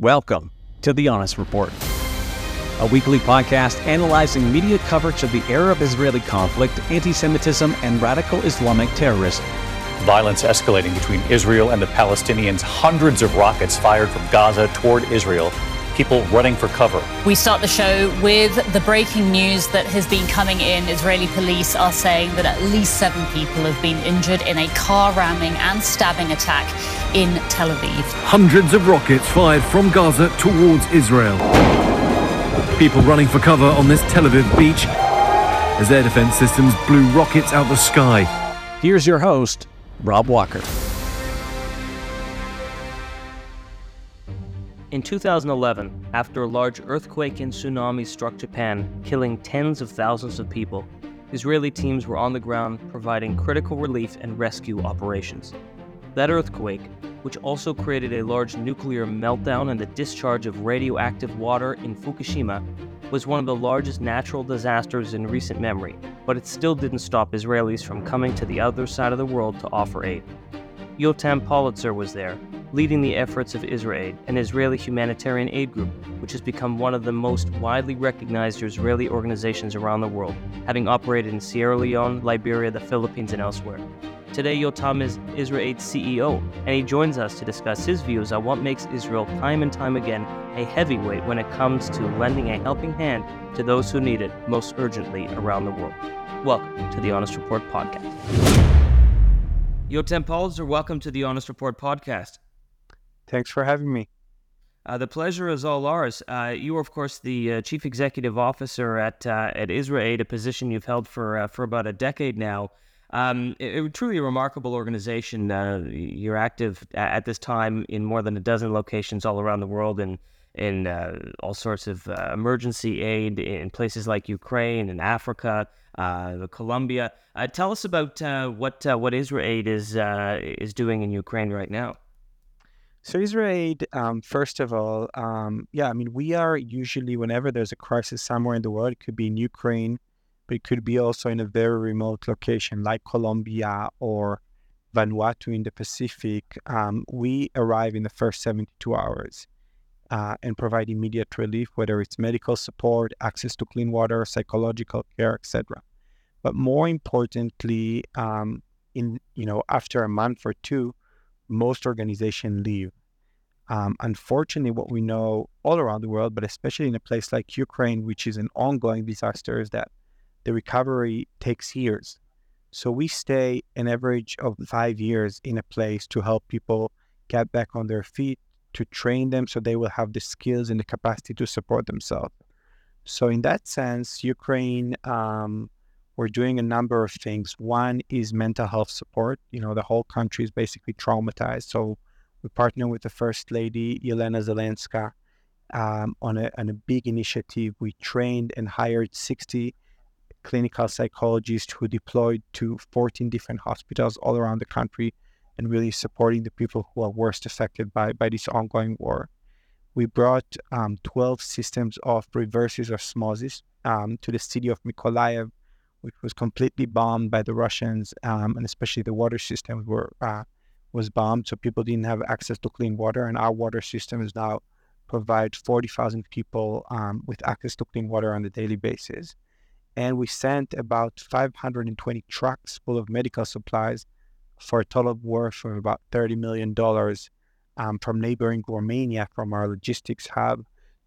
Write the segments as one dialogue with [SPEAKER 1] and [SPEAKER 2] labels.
[SPEAKER 1] Welcome to The Honest Report, a weekly podcast analyzing media coverage of the Arab Israeli conflict, anti Semitism, and radical Islamic terrorism.
[SPEAKER 2] Violence escalating between Israel and the Palestinians, hundreds of rockets fired from Gaza toward Israel people running for cover.
[SPEAKER 3] We start the show with the breaking news that has been coming in. Israeli police are saying that at least seven people have been injured in a car ramming and stabbing attack in Tel Aviv.
[SPEAKER 4] Hundreds of rockets fired from Gaza towards Israel. People running for cover on this Tel Aviv beach as air defense systems blew rockets out the sky.
[SPEAKER 1] Here's your host, Rob Walker.
[SPEAKER 5] In 2011, after a large earthquake and tsunami struck Japan, killing tens of thousands of people, Israeli teams were on the ground providing critical relief and rescue operations. That earthquake, which also created a large nuclear meltdown and the discharge of radioactive water in Fukushima, was one of the largest natural disasters in recent memory, but it still didn't stop Israelis from coming to the other side of the world to offer aid. Yotam Polizer was there, leading the efforts of IsraAid, an Israeli humanitarian aid group, which has become one of the most widely recognized Israeli organizations around the world, having operated in Sierra Leone, Liberia, the Philippines, and elsewhere. Today, Yotam is IsraAid's CEO, and he joins us to discuss his views on what makes Israel time and time again a heavyweight when it comes to lending a helping hand to those who need it most urgently around the world. Welcome to the Honest Report podcast. Yotam Polizer, welcome to the Honest Report podcast.
[SPEAKER 6] Thanks for having me.
[SPEAKER 5] Uh, the pleasure is all ours. Uh, you are, of course, the uh, chief executive officer at uh, at IsraAid, a position you've held for uh, for about a decade now. Um, it, it, truly a remarkable organization. Uh, you're active at this time in more than a dozen locations all around the world, and in, in all sorts of emergency aid in places like Ukraine and Africa uh, Colombia. Uh, tell us about uh, what uh, what IsraAid is uh, is doing in Ukraine right now.
[SPEAKER 6] So IsraAid, um, first of all, um, yeah, I mean, we are usually whenever there's a crisis somewhere in the world, it could be in Ukraine, but it could be also in a very remote location like Colombia or Vanuatu in the Pacific. Um, we arrive in the first 72 hours. Uh, and provide immediate relief, whether it's medical support, access to clean water, psychological care, etc. But more importantly, um, in you know after a month or two, most organizations leave. Um, unfortunately, what we know all around the world, but especially in a place like Ukraine, which is an ongoing disaster, is that the recovery takes years. So we stay an average of five years in a place to help people get back on their feet, to train them so they will have the skills and the capacity to support themselves. So in that sense, Ukraine um, we're doing a number of things. One is mental health support. You know, the whole country is basically traumatized. So we partner with the First Lady, Yelena Zelenska, um, on, a, on a big initiative. We trained and hired 60 clinical psychologists who deployed to 14 different hospitals all around the country and really supporting the people who are worst affected by, by this ongoing war. We brought um, 12 systems of reverses osmosis um, to the city of Mykolaiv which was completely bombed by the Russians, um, and especially the water system were uh, was bombed, so people didn't have access to clean water. And our water system is now provide 40,000 people um, with access to clean water on a daily basis. And we sent about 520 trucks full of medical supplies for a total worth of about $30 million um, from neighboring Romania, from our logistics hub,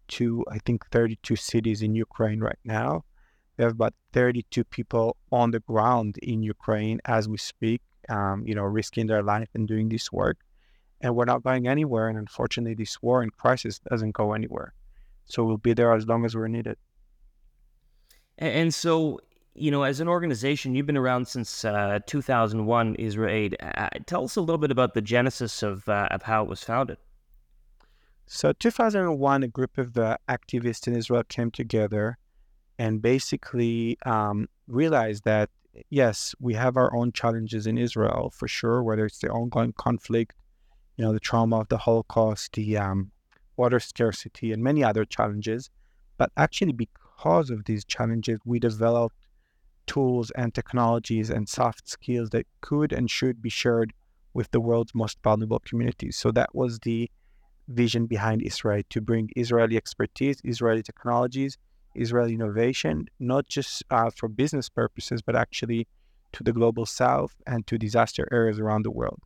[SPEAKER 6] to I think 32 cities in Ukraine right now. We have about 32 people on the ground in Ukraine as we speak, um, you know, risking their life and doing this work. And we're not going anywhere. And unfortunately, this war and crisis doesn't go anywhere. So we'll be there as long as we're needed.
[SPEAKER 5] And so, you know, as an organization, you've been around since uh, 2001, IsraAid. Uh, tell us a little bit about the genesis of, uh, of how it was founded.
[SPEAKER 6] So, 2001, a group of uh, activists in Israel came together and basically um, realize that yes, we have our own challenges in Israel for sure, whether it's the ongoing conflict, you know, the trauma of the Holocaust, the um, water scarcity, and many other challenges. But actually, because of these challenges, we developed tools and technologies and soft skills that could and should be shared with the world's most vulnerable communities. So that was the vision behind Israel to bring Israeli expertise, Israeli technologies, Israeli innovation, not just uh, for business purposes, but actually to the global south and to disaster areas around the world.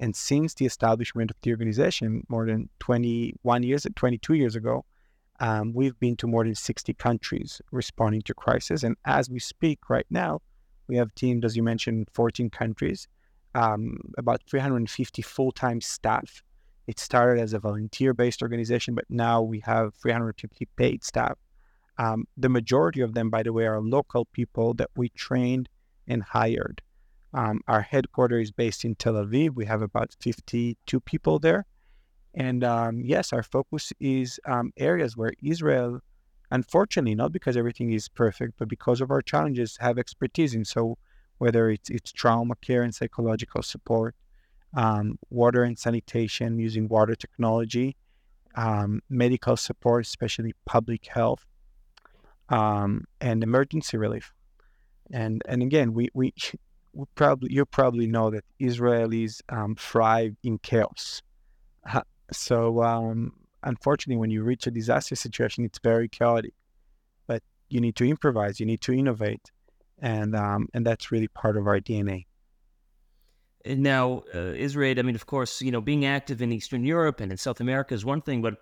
[SPEAKER 6] And since the establishment of the organization more than 21 years, 22 years ago, um, we've been to more than 60 countries responding to crisis. And as we speak right now, we have teamed, as you mentioned, 14 countries, um, about 350 full time staff. It started as a volunteer based organization, but now we have 350 paid staff. Um, the majority of them, by the way, are local people that we trained and hired. Um, our headquarters is based in Tel Aviv. We have about 52 people there. And um, yes, our focus is um, areas where Israel, unfortunately, not because everything is perfect, but because of our challenges, have expertise in. So whether it's, it's trauma care and psychological support, um, water and sanitation using water technology, um, medical support, especially public health, um, and emergency relief. And and again, we we, we probably you probably know that Israelis um, thrive in chaos. So um, unfortunately, when you reach a disaster situation, it's very chaotic. But you need to improvise, you need to innovate, and um, and that's really part of our DNA.
[SPEAKER 5] And Now, uh, Israel, I mean, of course, you know, being active in Eastern Europe and in South America is one thing, but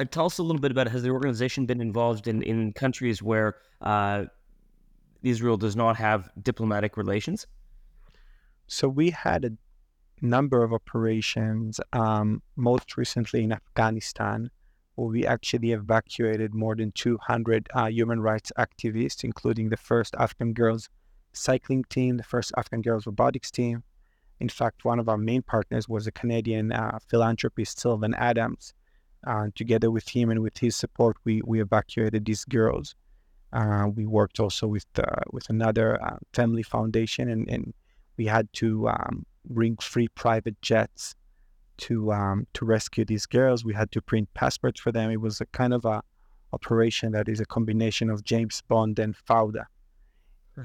[SPEAKER 5] uh, tell us a little bit about has the organization been involved in, in countries where uh, Israel does not have diplomatic relations?
[SPEAKER 6] So we had a number of operations, um, most recently in Afghanistan, where we actually evacuated more than 200 uh, human rights activists, including the first Afghan girls cycling team, the first Afghan girls robotics team. In fact, one of our main partners was a Canadian uh, philanthropist, Sylvan Adams. Uh, together with him and with his support, we, we evacuated these girls. Uh, we worked also with uh, with another uh, family foundation, and, and we had to um, bring free private jets to um, to rescue these girls. We had to print passports for them. It was a kind of a operation that is a combination of James Bond and Fauda.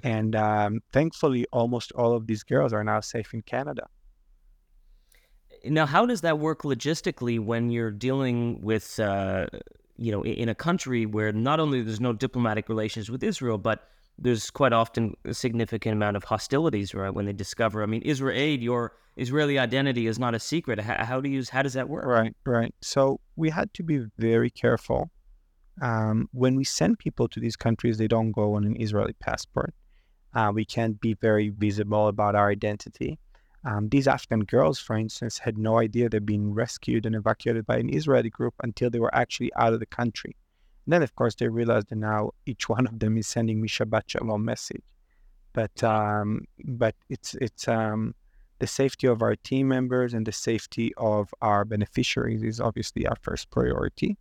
[SPEAKER 6] And um, thankfully, almost all of these girls are now safe in Canada.
[SPEAKER 5] Now, how does that work logistically when you're dealing with, uh, you know, in a country where not only there's no diplomatic relations with Israel, but there's quite often a significant amount of hostilities, right? When they discover, I mean, Israel Aid, your Israeli identity is not a secret. How, how do you, how does that work?
[SPEAKER 6] Right, right. So we had to be very careful. Um, when we send people to these countries, they don't go on an Israeli passport. Uh, we can't be very visible about our identity. Um, these Afghan girls, for instance, had no idea they're being rescued and evacuated by an Israeli group until they were actually out of the country. Then, of course, they realized that now each one of them is sending me Shabbat Shalom message. But um, but it's it's um, the safety of our team members and the safety of our beneficiaries is obviously our first priority.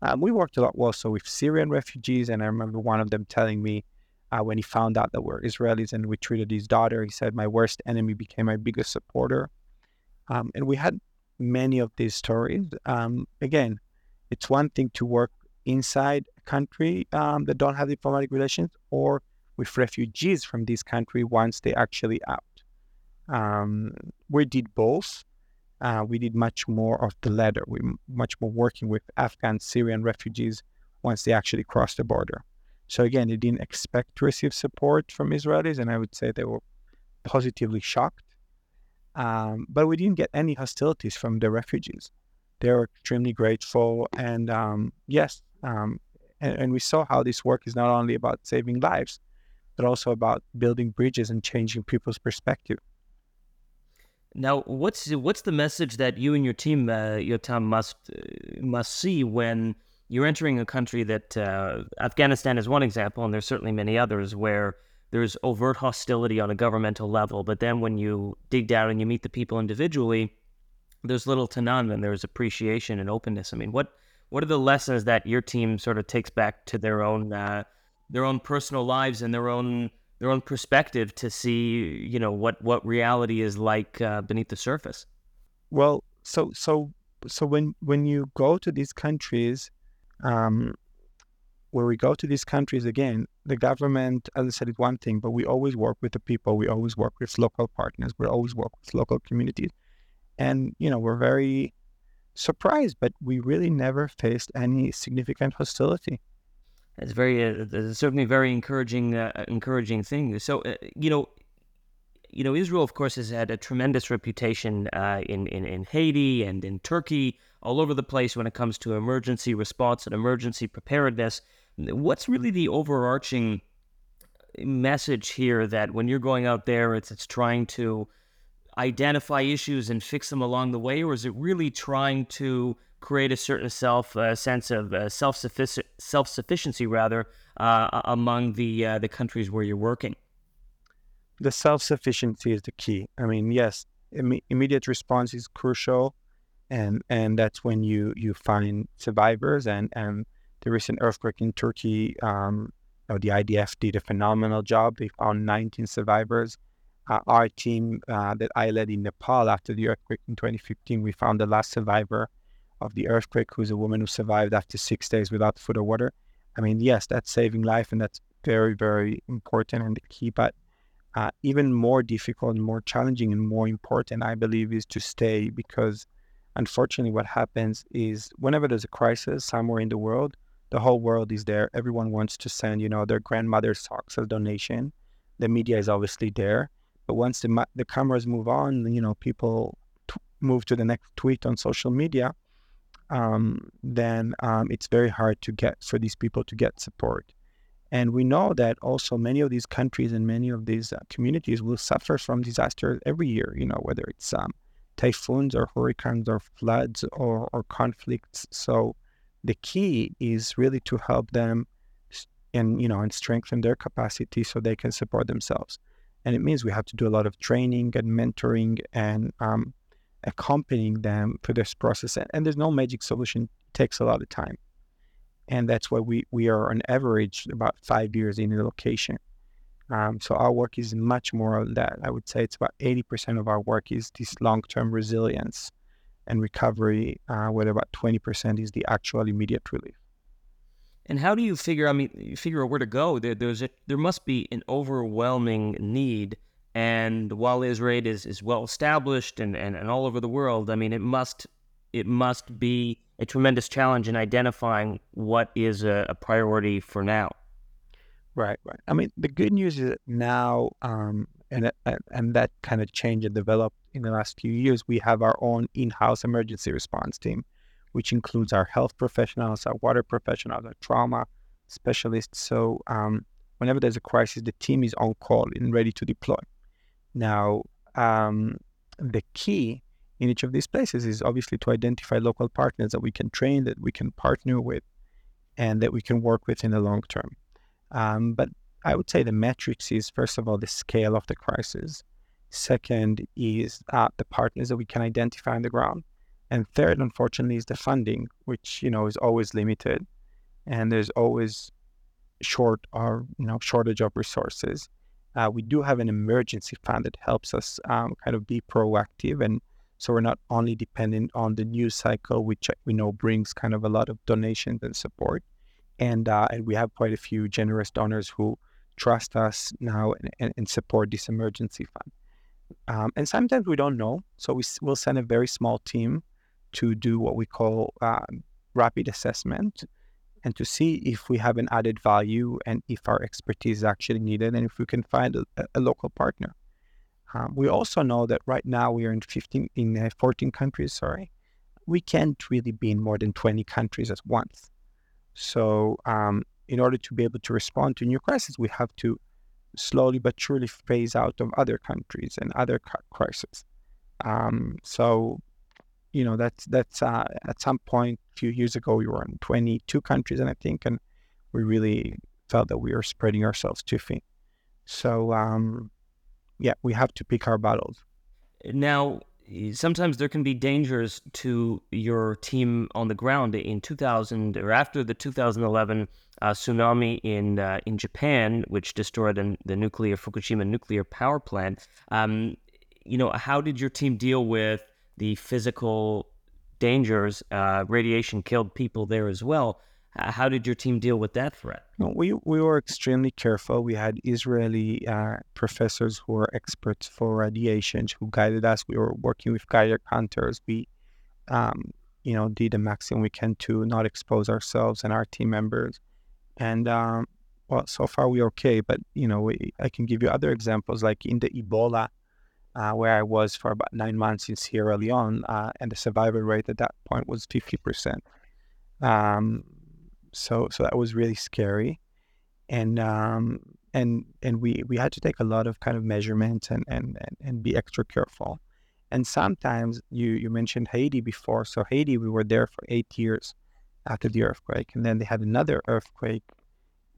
[SPEAKER 6] Um, we worked a lot also with Syrian refugees, and I remember one of them telling me uh, when he found out that we're Israelis and we treated his daughter, he said, "My worst enemy became my biggest supporter." Um, and we had many of these stories. Um, again, it's one thing to work inside a country um, that don't have diplomatic relations or with refugees from this country once they actually out. Um, we did both. Uh, we did much more of the latter. We much more working with Afghan Syrian refugees once they actually crossed the border. So again, they didn't expect to receive support from Israelis, and I would say they were positively shocked. Um, but we didn't get any hostilities from the refugees. They were extremely grateful, and um, yes, um, and, and, we saw how this work is not only about saving lives, but also about building bridges and changing people's perspective.
[SPEAKER 5] Now, what's what's the message that you and your team, uh, Yotam, must uh, must see when you're entering a country that uh, Afghanistan is one example, and there's certainly many others where there's overt hostility on a governmental level, but then when you dig down and you meet the people individually, there's little to none, and there's appreciation and openness. I mean, what what are the lessons that your team sort of takes back to their own uh, their own personal lives and their own their own perspective to see you know what what reality is like uh, beneath the surface?
[SPEAKER 6] Well so so so when when you go to these countries um, where we go to these countries again the government as i said is one thing but we always work with the people. We always work with local partners. We always work with local communities. And you know we're very surprised, but we really never faced any significant hostility.
[SPEAKER 5] It's very, uh, it's certainly very encouraging, uh, encouraging thing. So, uh, you know, you know, Israel, of course, has had a tremendous reputation uh, in, in in Haiti and in Turkey, all over the place when it comes to emergency response and emergency preparedness. What's really the overarching message here that when you're going out there, it's it's trying to identify issues and fix them along the way, or is it really trying to create a certain self uh, sense of uh, self self sufficiency rather uh, among the uh, the countries where you're working?
[SPEAKER 6] The self sufficiency is the key. I mean, yes, Im- immediate response is crucial, and and that's when you you find survivors. And and the recent earthquake in Turkey, um, you know, the IDF did a phenomenal job. They found 19 survivors. Uh, our team uh, that I led in Nepal after the earthquake in 2015, we found the last survivor of the earthquake, who's a woman who survived after six days without food or water. I mean, yes, that's saving life, and that's very, very important and the key. But uh, even more difficult and more challenging and more important, I believe, is to stay because unfortunately, what happens is whenever there's a crisis somewhere in the world, the whole world is there. Everyone wants to send, you know, their grandmother's socks as a donation. The media is obviously there, but once the the cameras move on, you know, people t- move to the next tweet on social media um, then um, it's very hard to get for these people to get support. And we know that also many of these countries and many of these uh, communities will suffer from disasters every year. You know, whether it's um, typhoons or hurricanes or floods or, or conflicts. So the key is really to help them and you know and strengthen their capacity so they can support themselves. And it means we have to do a lot of training and mentoring and um, accompanying them through this process. And, and there's no magic solution. It takes a lot of time. And that's why we, we are on average about five years in a location. Um, so our work is much more of that. I would say it's about 80% of our work is this long-term resilience and recovery, uh, where about 20% is the actual immediate relief.
[SPEAKER 5] And how do you figure? I mean, you figure out where to go. There, there's a, there must be an overwhelming need and while Israel is, is well established and, and, and all over the world, I mean, it must it must be a tremendous challenge in identifying what is a, a priority for now.
[SPEAKER 6] Right, right. I mean, the good news is that now, um, and and that kind of change and developed in the last few years. We have our own in-house emergency response team, which includes our health professionals, our water professionals, our trauma specialists. So um, whenever there's a crisis, the team is on call and ready to deploy. Now, um, the key in each of these places is obviously to identify local partners that we can train, that we can partner with, and that we can work with in the long term. Um, but I would say the metrics is first of all the scale of the crisis. Second is uh, the partners that we can identify on the ground, and third, unfortunately, is the funding, which you know is always limited, and there's always short or you know shortage of resources. Uh, we do have an emergency fund that helps us um, kind of be proactive. And so we're not only dependent on the news cycle, which we know brings kind of a lot of donations and support. And, uh, and we have quite a few generous donors who trust us now and, and, support this emergency fund. Um, and sometimes we don't know. So we, will send a very small team to do what we call uh, rapid assessment and to see if we have an added value and if our expertise is actually needed and if we can find a, a local partner. Um, we also know that right now we are in 15 in uh, 14 countries. Sorry, we can't really be in more than 20 countries at once. So, um, in order to be able to respond to new crises, we have to slowly but surely phase out of other countries and other crises. Um, so, you know that's that's uh, at some point a few years ago we were in 22 countries and i think and we really felt that we were spreading ourselves too thin so um, yeah we have to pick our battles
[SPEAKER 5] now sometimes there can be dangers to your team on the ground in 2000 or after the 2011 uh, tsunami in uh, in Japan, which destroyed an, the nuclear Fukushima nuclear power plant. Um, you know, how did your team deal with the physical dangers. Uh, radiation killed people there as well. How did your team deal with that threat?
[SPEAKER 6] we we were extremely careful. We had Israeli uh, professors who were experts for radiation who guided us. We were working with Geiger counters. We, um, you know, did the maximum we can to not expose ourselves and our team members. And um, well, so far we're okay. But you know, we, I can give you other examples, like in the Ebola, uh, where I was for about nine months in Sierra Leone, uh, and the survival rate at that point was fifty percent. Um, so so that was really scary, and um, and and we we had to take a lot of kind of measurements and and and, and be extra careful. And sometimes you you mentioned Haiti before. So Haiti, we were there for eight years after the earthquake, and then they had another earthquake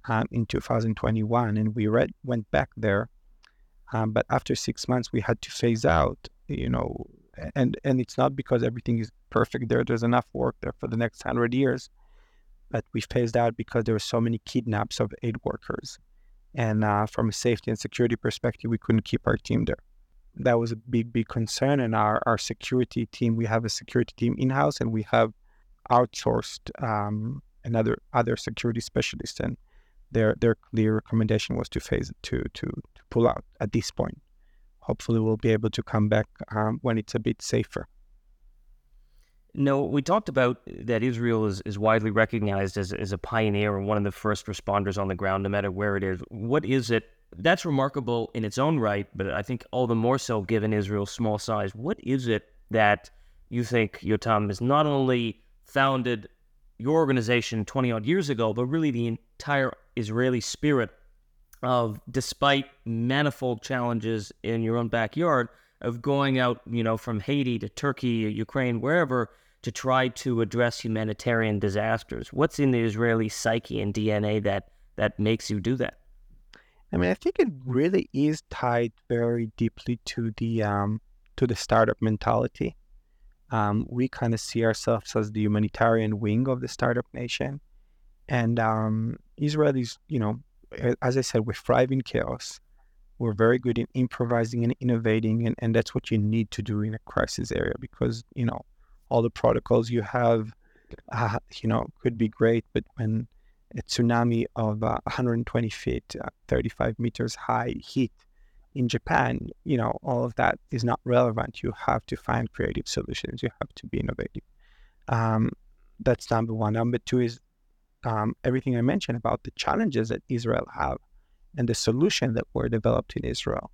[SPEAKER 6] um, in 2021, and we read, went back there. Um, but after six months, we had to phase out. You know, and and it's not because everything is perfect there. There's enough work there for the next hundred years, but we phased out because there were so many kidnaps of aid workers, and uh, from a safety and security perspective, we couldn't keep our team there. That was a big, big concern. And our our security team, we have a security team in house, and we have outsourced um, another other security specialist. and their their clear recommendation was to phase to to to pull out at this point. Hopefully, we'll be able to come back um, when it's a bit safer.
[SPEAKER 5] No, we talked about that Israel is, is widely recognized as, as a pioneer and one of the first responders on the ground, no matter where it is. What is it? That's remarkable in its own right, but I think all the more so given Israel's small size. What is it that you think Yotam has not only founded your organization 20 odd years ago, but really the entire Israeli spirit of, despite manifold challenges in your own backyard, of going out, you know, from Haiti to Turkey, Ukraine, wherever, to try to address humanitarian disasters? What's in the Israeli psyche and DNA that that makes you do that?
[SPEAKER 6] I mean, I think it really is tied very deeply to the um, to the startup mentality. Um, we kind of see ourselves as the humanitarian wing of the startup nation, and um, Israel is, you know, as I said, we thrive in chaos. We're very good in improvising and innovating, and, and that's what you need to do in a crisis area because you know all the protocols you have, uh, you know, could be great, but when a tsunami of uh, 120 feet, uh, 35 meters high hit in Japan, you know, all of that is not relevant. You have to find creative solutions. You have to be innovative. Um, that's number one. Number two is um, everything I mentioned about the challenges that Israel have and the solution that were developed in Israel.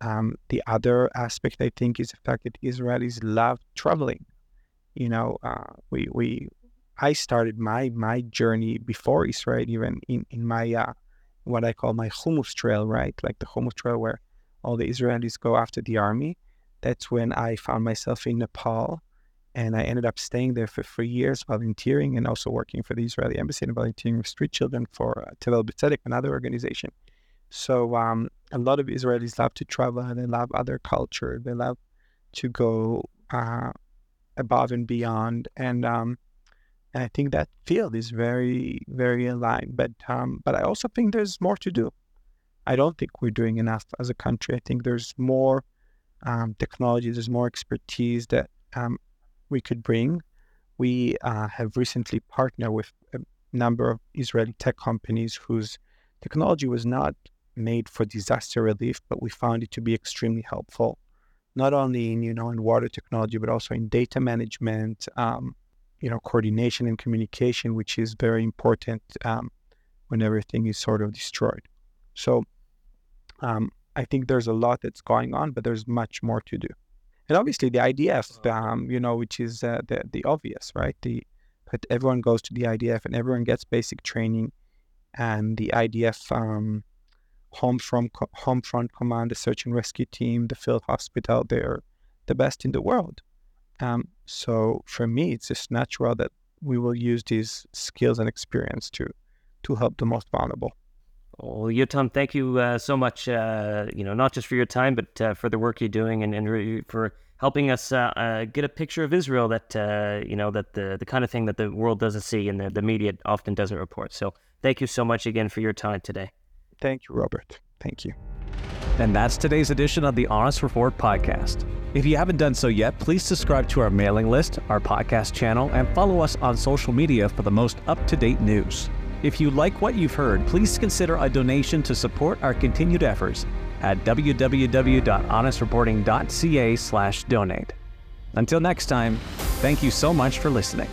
[SPEAKER 6] Um, the other aspect, I think, is the fact that Israelis love traveling you know, uh, we we I started my my journey before Israel, even in in my uh, what I call my hummus trail, right? Like the hummus trail where all the Israelis go after the army. That's when I found myself in Nepal, and I ended up staying there for three years, volunteering and also working for the Israeli embassy and volunteering with street children for uh, Tevel B'Tzedek, another organization. So um, a lot of Israelis love to travel. And they love other culture. They love to go uh, above and beyond. And um, and I think that field is very very aligned. But um, but I also think there's more to do. I don't think we're doing enough as a country. I think there's more um, technology, there's more expertise that um, we could bring. We uh, have recently partnered with a number of Israeli tech companies whose technology was not made for disaster relief, but we found it to be extremely helpful not only in you know in water technology but also in data management um, you know coordination and communication which is very important um, when everything is sort of destroyed so um, i think there's a lot that's going on but there's much more to do and obviously the idf um, you know which is uh, the, the obvious right the but everyone goes to the idf and everyone gets basic training and the idf um, home from home front command, the search and rescue team, the field hospital. They're the best in the world. Um, so for me, it's just natural that we will use these skills and experience to to help the most vulnerable.
[SPEAKER 5] Well, Yotam, thank you uh, so much. Uh, you know, not just for your time, but uh, for the work you're doing and, and re- for helping us uh, uh, get a picture of Israel that uh, you know that the the kind of thing that the world doesn't see and the, the media often doesn't report. So, thank you so much again for your time today.
[SPEAKER 6] Thank you, Robert. Thank you.
[SPEAKER 1] And that's today's edition of the Honest Report podcast. If you haven't done so yet, please subscribe to our mailing list, our podcast channel, and follow us on social media for the most up to date news. If you like what you've heard, please consider a donation to support our continued efforts at www.honestreporting.ca/donate. Until next time, Thank you so much for listening.